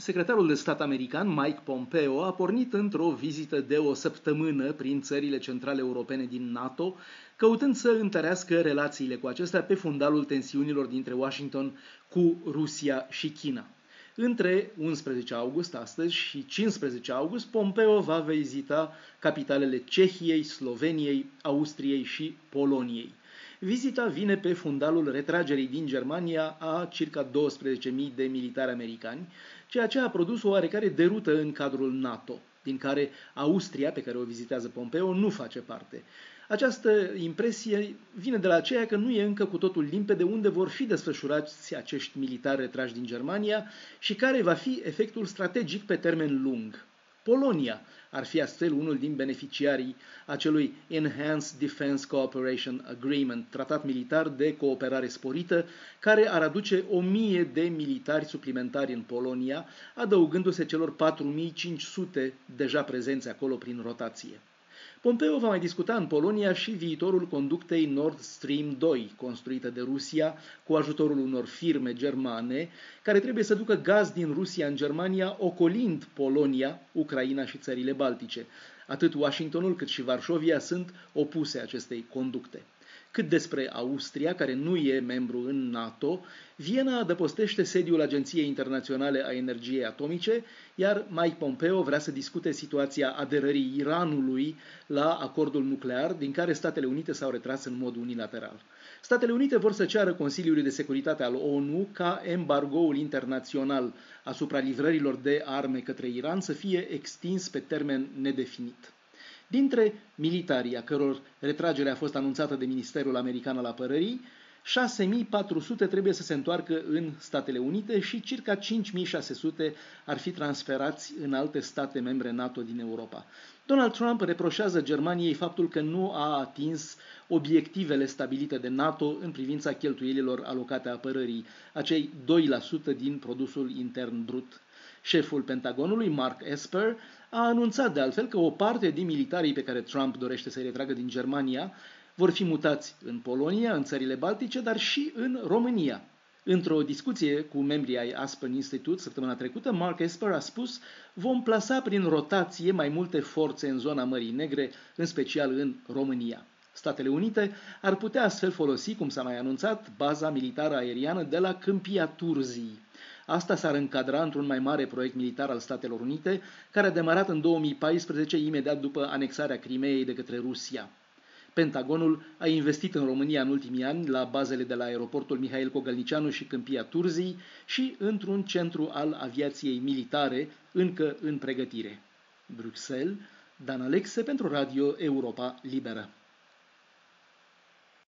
Secretarul de stat american Mike Pompeo a pornit într-o vizită de o săptămână prin țările centrale europene din NATO, căutând să întărească relațiile cu acestea pe fundalul tensiunilor dintre Washington cu Rusia și China. Între 11 august astăzi și 15 august, Pompeo va vizita capitalele Cehiei, Sloveniei, Austriei și Poloniei. Vizita vine pe fundalul retragerii din Germania a circa 12.000 de militari americani, ceea ce a produs o oarecare derută în cadrul NATO, din care Austria, pe care o vizitează Pompeo, nu face parte. Această impresie vine de la aceea că nu e încă cu totul limpede unde vor fi desfășurați acești militari retrași din Germania și care va fi efectul strategic pe termen lung. Polonia ar fi astfel unul din beneficiarii acelui Enhanced Defense Cooperation Agreement, tratat militar de cooperare sporită, care ar aduce o mie de militari suplimentari în Polonia, adăugându-se celor 4500 deja prezenți acolo prin rotație. Pompeo va mai discuta în Polonia și viitorul conductei Nord Stream 2, construită de Rusia cu ajutorul unor firme germane, care trebuie să ducă gaz din Rusia în Germania, ocolind Polonia, Ucraina și țările Baltice. Atât Washingtonul cât și Varșovia sunt opuse acestei conducte. Cât despre Austria, care nu e membru în NATO, Viena adăpostește sediul Agenției Internaționale a Energiei Atomice, iar Mike Pompeo vrea să discute situația aderării Iranului la acordul nuclear, din care Statele Unite s-au retras în mod unilateral. Statele Unite vor să ceară Consiliului de Securitate al ONU ca embargoul internațional asupra livrărilor de arme către Iran să fie extins pe termen nedefinit. Dintre militarii a căror retragere a fost anunțată de Ministerul American al Apărării, 6400 trebuie să se întoarcă în Statele Unite și circa 5600 ar fi transferați în alte state membre NATO din Europa. Donald Trump reproșează Germaniei faptul că nu a atins obiectivele stabilite de NATO în privința cheltuielilor alocate apărării, acei 2% din produsul intern brut. Șeful Pentagonului, Mark Esper, a anunțat de altfel că o parte din militarii pe care Trump dorește să-i retragă din Germania vor fi mutați în Polonia, în țările Baltice, dar și în România. Într-o discuție cu membrii ai Aspen Institute săptămâna trecută, Mark Esper a spus vom plasa prin rotație mai multe forțe în zona Mării Negre, în special în România. Statele Unite ar putea astfel folosi, cum s-a mai anunțat, baza militară aeriană de la Câmpia Turzii. Asta s-ar încadra într-un mai mare proiect militar al Statelor Unite, care a demarat în 2014, imediat după anexarea Crimeei de către Rusia. Pentagonul a investit în România în ultimii ani la bazele de la aeroportul Mihail Cogălnicianu și Câmpia Turzii și într-un centru al aviației militare încă în pregătire. Bruxelles, Dan Alexe pentru Radio Europa Liberă.